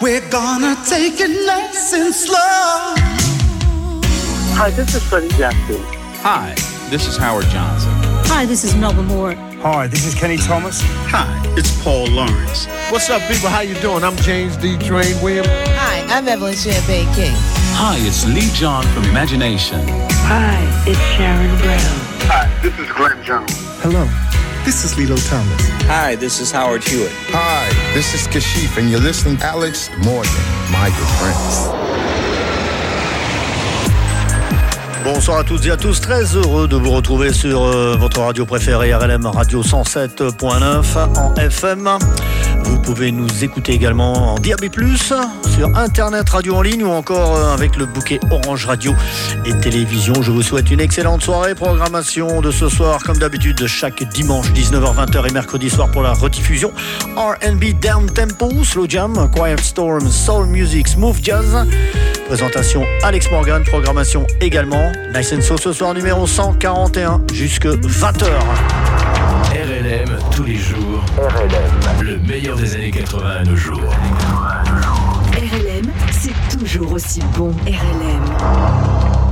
We're gonna take it nice and slow. Hi, this is Freddie Jackson. Hi, this is Howard Johnson. Hi, this is Melba Moore. Hi, this is Kenny Thomas. Hi, it's Paul Lawrence. What's up, people? How you doing? I'm James D. Train Williams. Hi, I'm Evelyn Champagne King. Hi, it's Lee John from Imagination. Hi, it's Sharon Brown. Hi, this is Glenn Jones. Hello, this is Lilo Thomas. Hi, this is Howard Hewitt. Hi, this is Kashif, and you're listening to Alex Morgan, my good friends. Bonsoir à toutes et à tous, très heureux de vous retrouver sur euh, votre radio préférée RLM Radio 107.9 en FM. Vous pouvez nous écouter également en DAB+, sur Internet Radio en ligne ou encore euh, avec le bouquet Orange Radio et Télévision. Je vous souhaite une excellente soirée. Programmation de ce soir, comme d'habitude, chaque dimanche 19h-20h et mercredi soir pour la rediffusion. R&B Down Tempo, Slow Jam, Quiet Storm, Soul Music, Smooth Jazz. Présentation Alex Morgan, programmation également. Nice and So ce soir numéro 141 jusque 20h. RLM tous les jours. RLM. Le meilleur des années 80 à nos jours. RLM, c'est toujours aussi bon. RLM.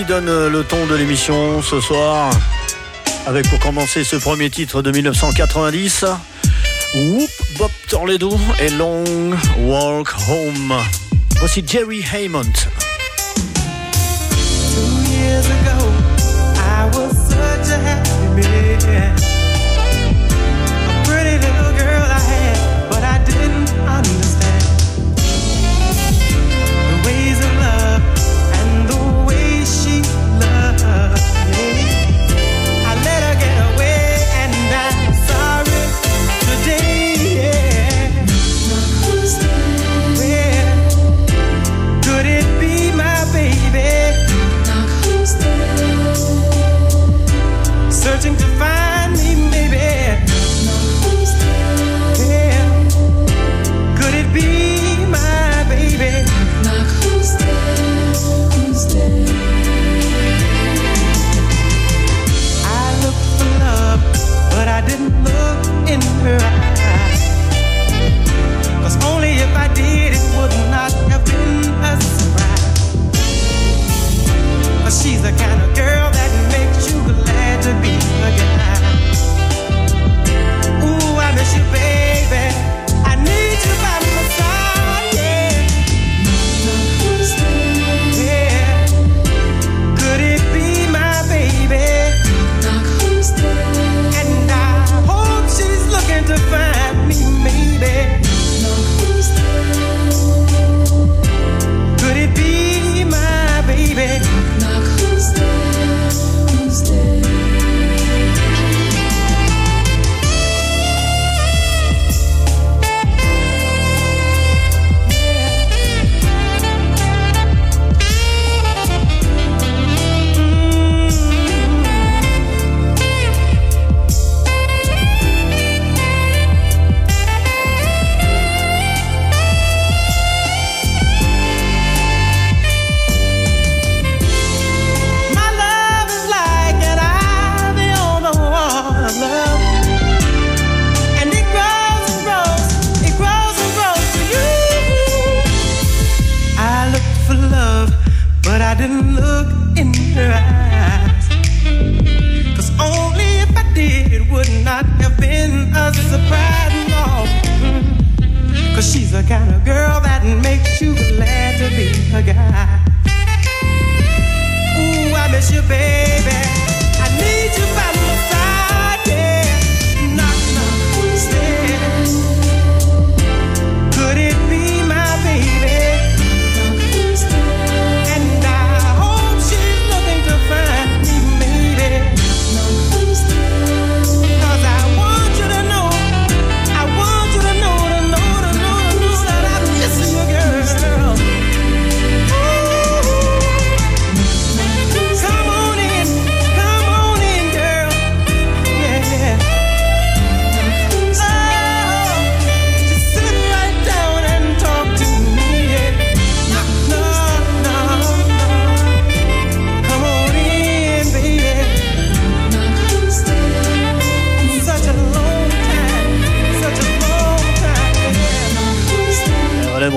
Qui donne le ton de l'émission ce soir. Avec pour commencer ce premier titre de 1990. Whoop Bob Tornado et Long Walk Home. Voici Jerry Haymond. She's the kind of girl that makes you glad to be a guy. Ooh, I miss you, baby. I need you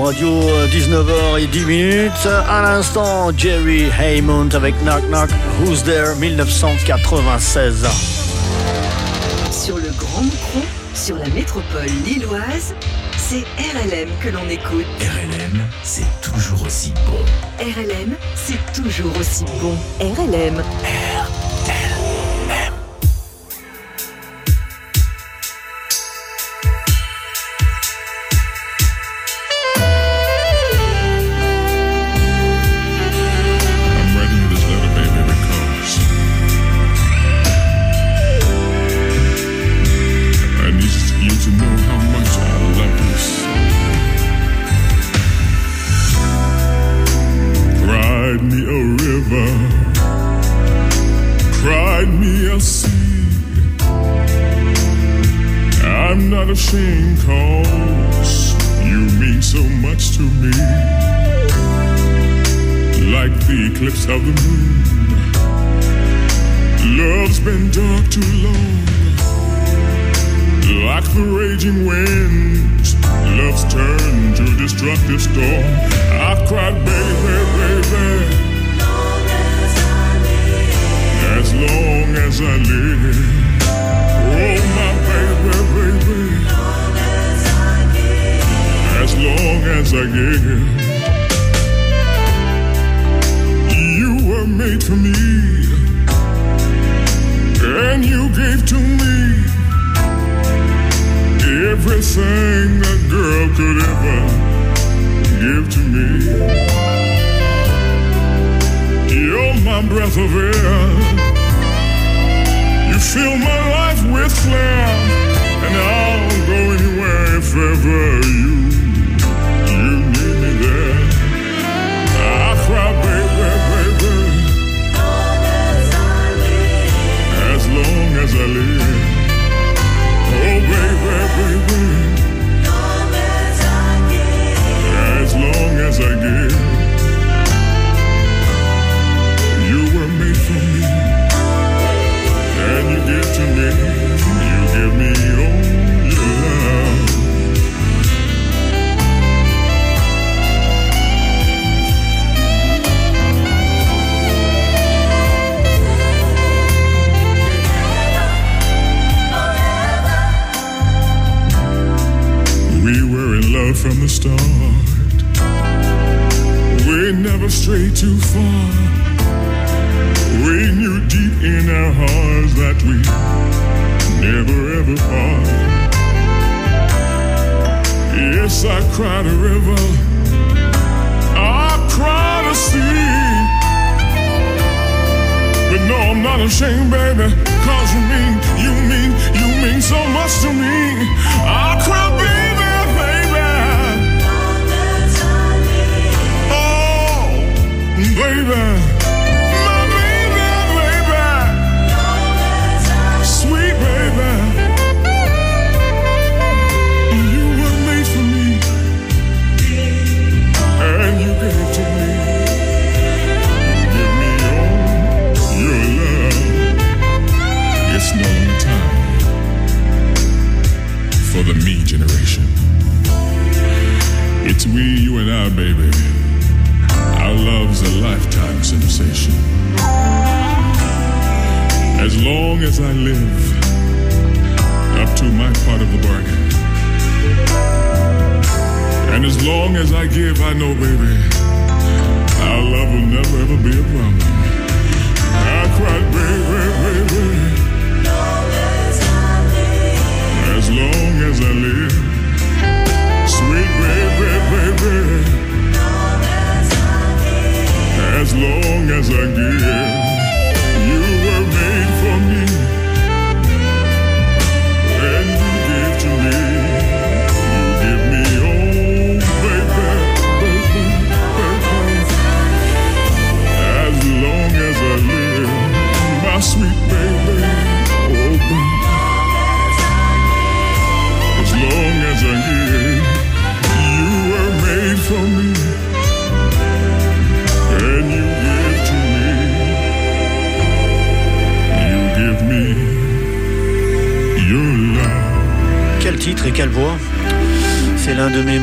Radio, 19h et 10 minutes. À l'instant, Jerry Haymond avec Knock Knock, Who's There, 1996. Sur le Grand Moucron, sur la métropole lilloise, c'est RLM que l'on écoute. RLM, c'est toujours aussi bon. RLM, c'est toujours aussi bon. RLM. eclipse of the moon. Love's been dark too long. Like the raging winds, love's turned to destructive storm. I cried, baby, baby. As long as I live, oh my baby, baby. As long as I live. As long as I give. to me, and you gave to me everything a girl could ever give to me. You're my breath of air. You fill my life with flair, and I'll go anywhere if ever you. As long as I get. start. We never stray too far. We knew deep in our hearts that we never ever part. Yes, I cried a river. I cried a sea. But no, I'm not ashamed.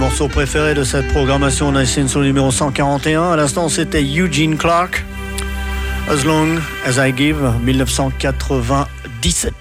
Morceau préféré de cette programmation, on a essayé son numéro 141. À l'instant, c'était Eugene Clark, As Long As I Give, 1997.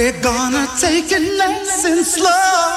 We're gonna take it nice and slow.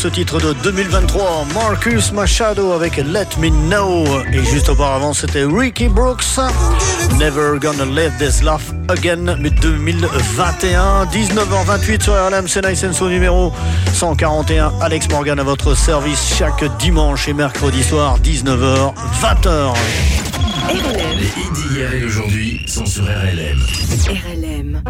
Ce titre de 2023, Marcus Machado avec Let Me Know. Et juste auparavant, c'était Ricky Brooks, Never Gonna Live This Life Again, mais 2021, 19h28 sur RLM, c'est Nice Senso numéro 141. Alex Morgan à votre service chaque dimanche et mercredi soir, 19h, 20h. RLM. Les hits d'hier et d'aujourd'hui sont sur RLM. RLM.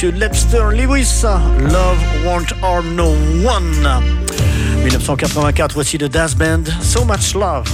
Monsieur Lepster Lewis, Love Won't Harm No One. 1984, voici le Das Band, So Much Love.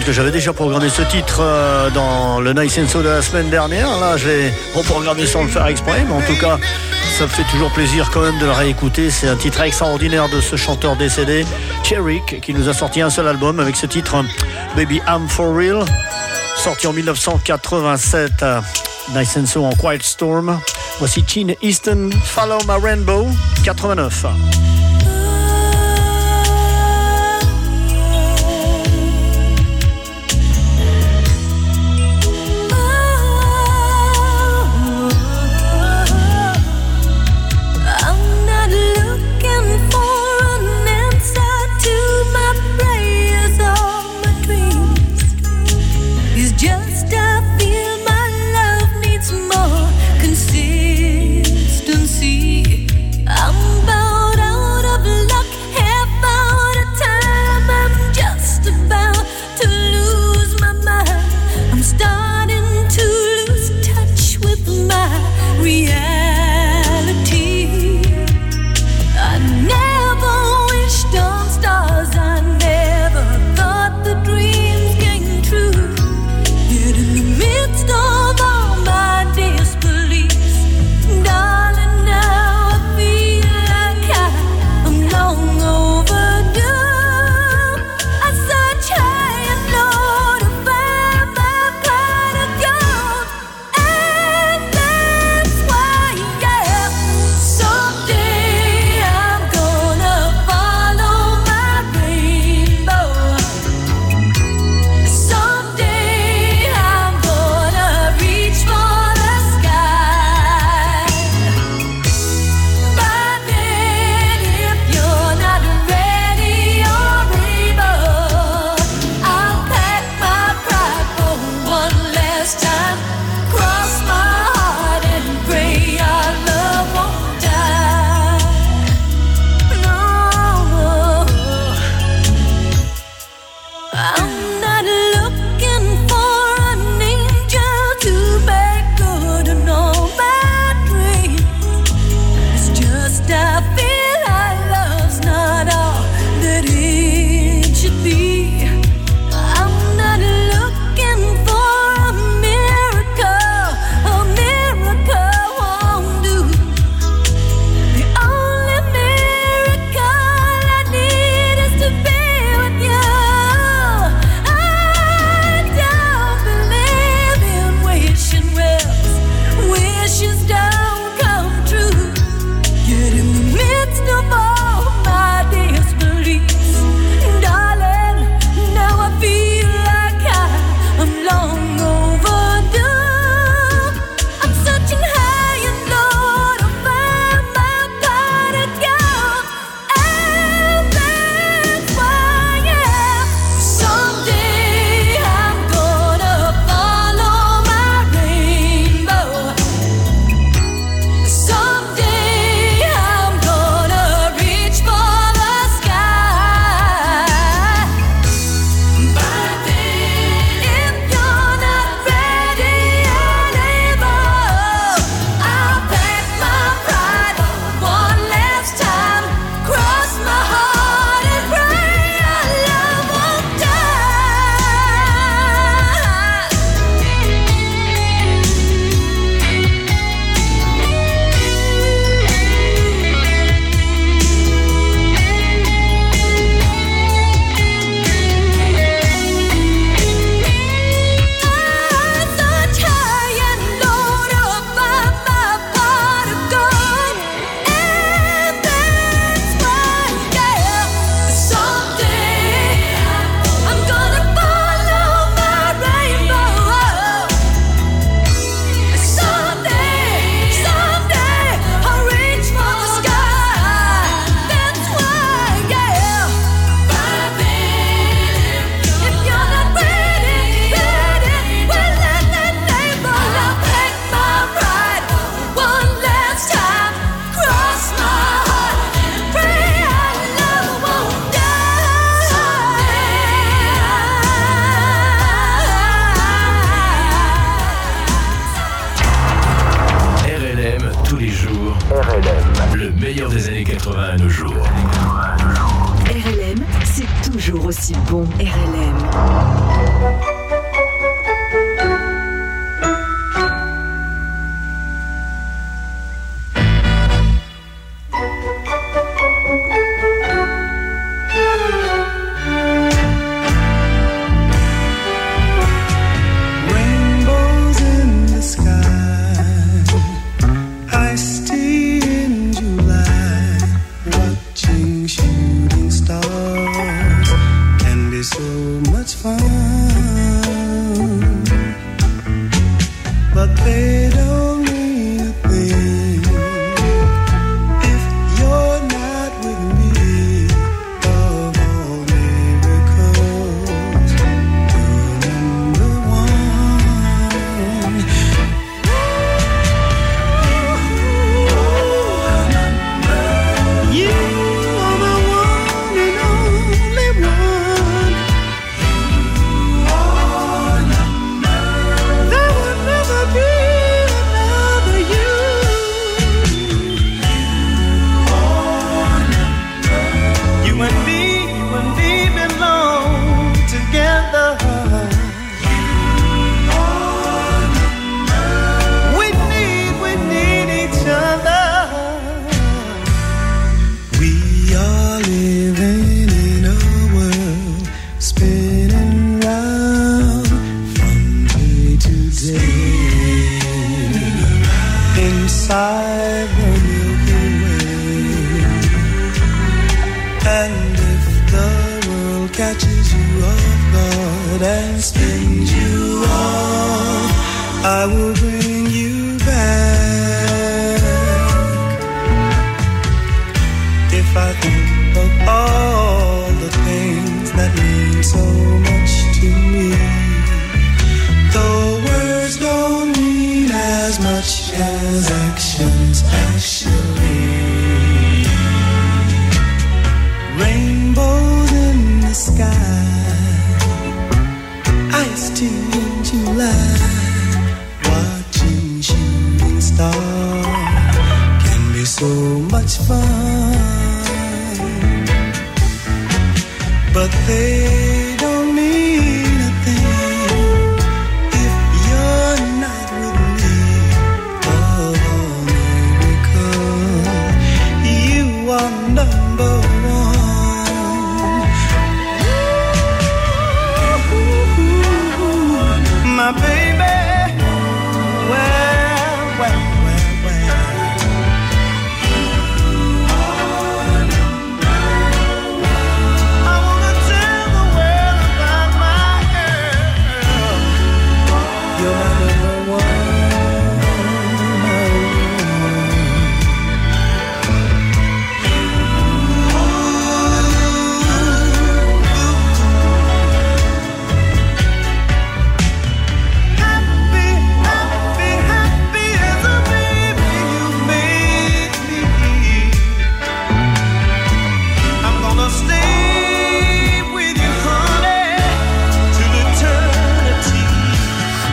Que j'avais déjà programmé ce titre euh, dans le Nice and So de la semaine dernière. Là, je l'ai reprogrammé sans le faire exprès, mais en tout cas, ça me fait toujours plaisir quand même de le réécouter. C'est un titre extraordinaire de ce chanteur décédé, Cherrick, qui nous a sorti un seul album avec ce titre Baby I'm For Real, sorti en 1987. euh, Nice and So en Quiet Storm. Voici Gene Easton, Follow My Rainbow, 89. à nos jours. RLM, c'est toujours aussi bon.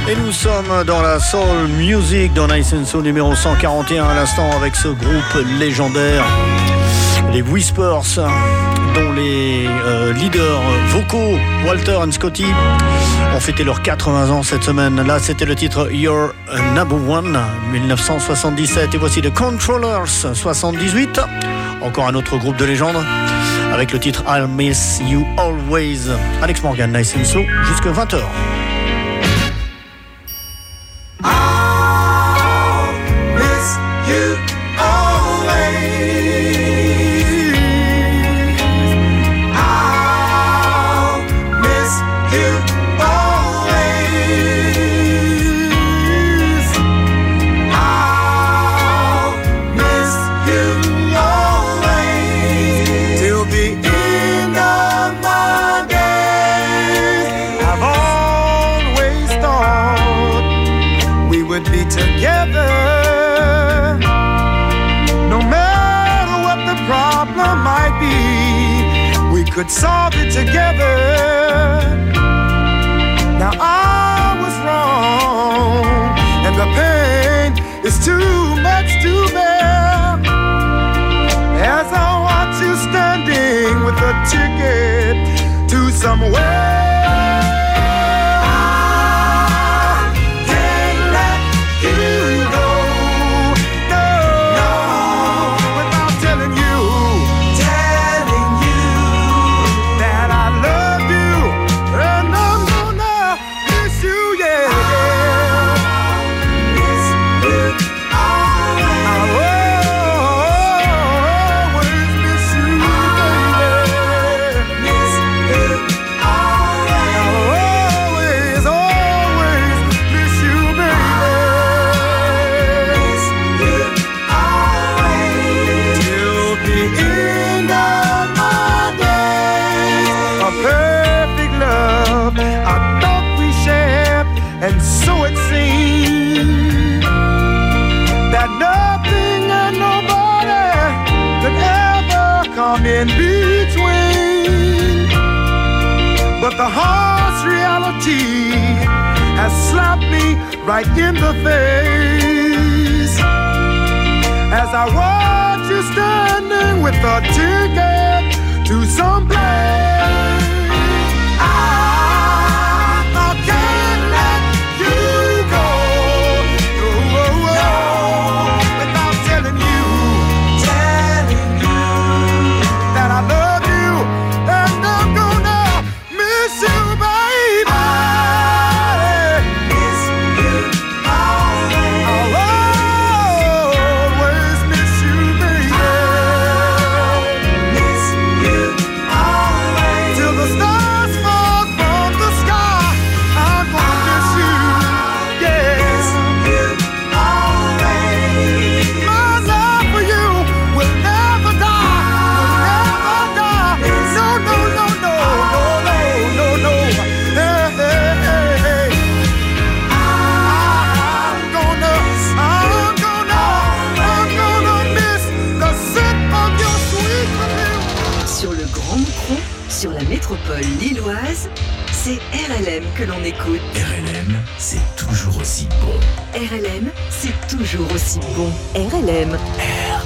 Et nous sommes dans la soul music, dans Nice and numéro 141 à l'instant avec ce groupe légendaire, les Whispers, dont les euh, leaders vocaux, Walter and Scotty, ont fêté leurs 80 ans cette semaine. Là, c'était le titre You're a Number One, 1977. Et voici The Controllers, 78. Encore un autre groupe de légende avec le titre I'll Miss You Always. Alex Morgan, Nice and jusque 20h. I watch you standing with a ticket to some place. C'est RLM que l'on écoute. RLM, c'est toujours aussi bon. RLM, c'est toujours aussi bon. RLM. RLM.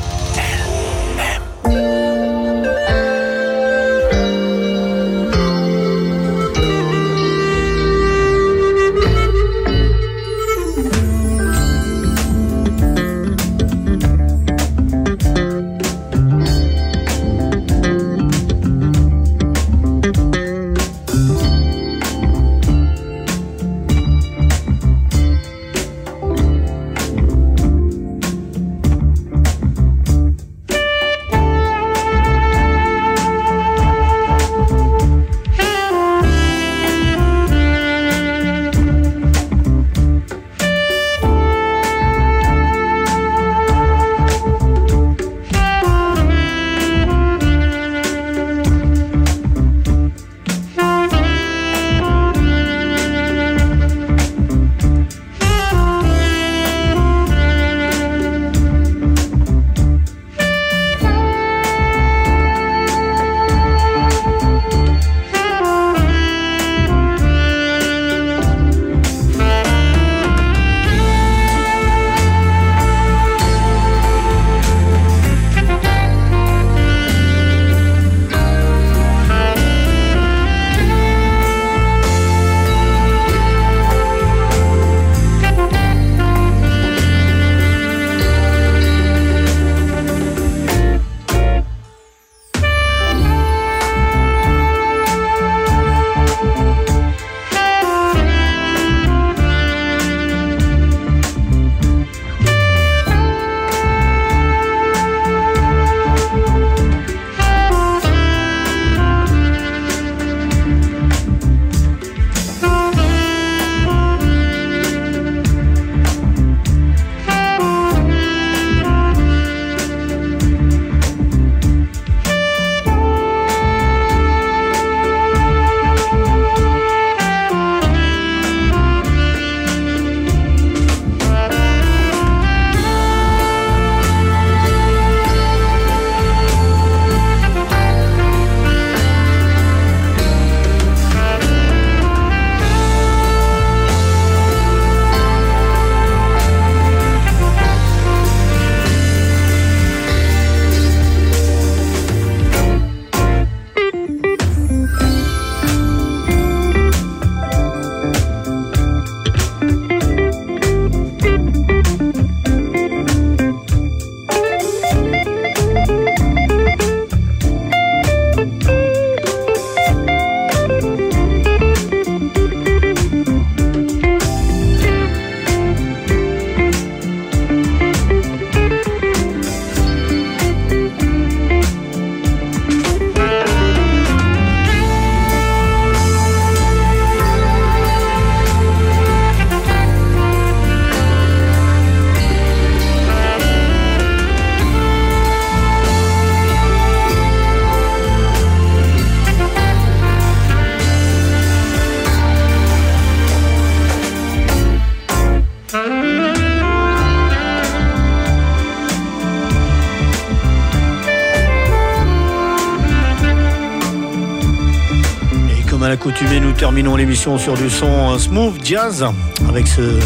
Nous terminons l'émission sur du son euh, smooth jazz avec ce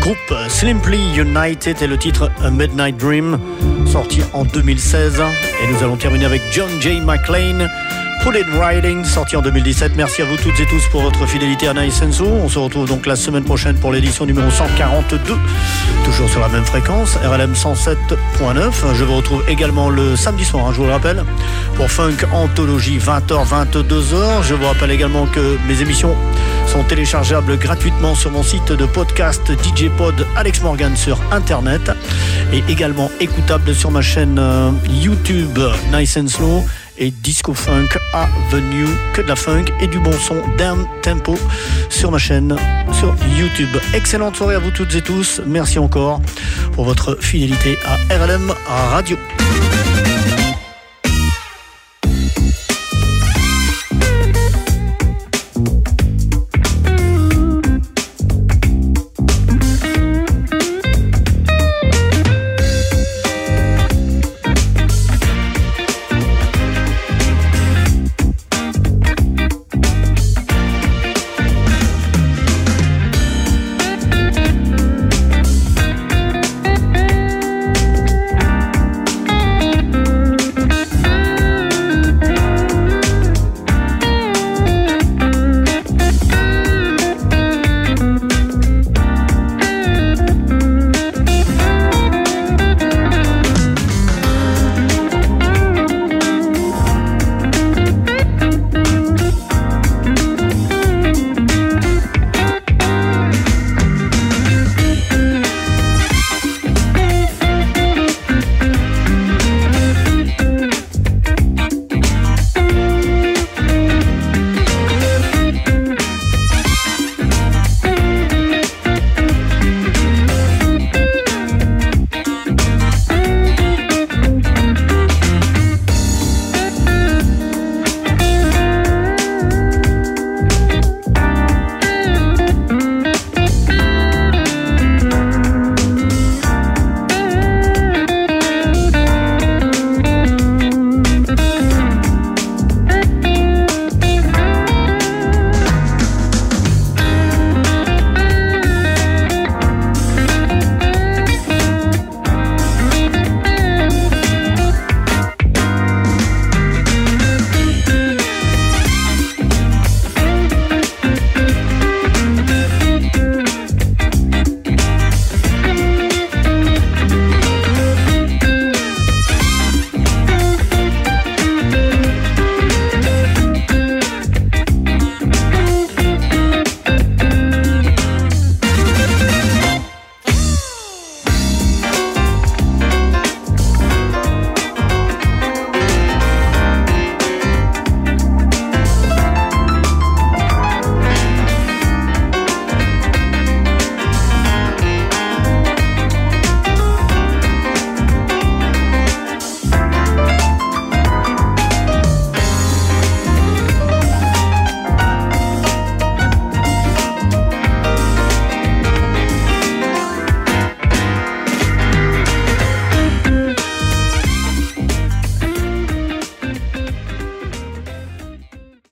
groupe Simply United et le titre A Midnight Dream, sorti en 2016. Et nous allons terminer avec John J. McLean. Pull Riding, sorti en 2017. Merci à vous toutes et tous pour votre fidélité à Nice Senso. On se retrouve donc la semaine prochaine pour l'édition numéro 142, toujours sur la même fréquence, RLM 107.9. Je vous retrouve également le samedi soir, hein, je vous le rappelle, pour Funk Anthologie 20h, 22h. Je vous rappelle également que mes émissions sont téléchargeables gratuitement sur mon site de podcast DJ Pod Alex Morgan sur Internet et également écoutables sur ma chaîne euh, YouTube Nice and Slow et Disco Funk Avenue, que de la funk et du bon son down tempo sur ma chaîne sur YouTube. Excellente soirée à vous toutes et tous. Merci encore pour votre fidélité à RLM Radio.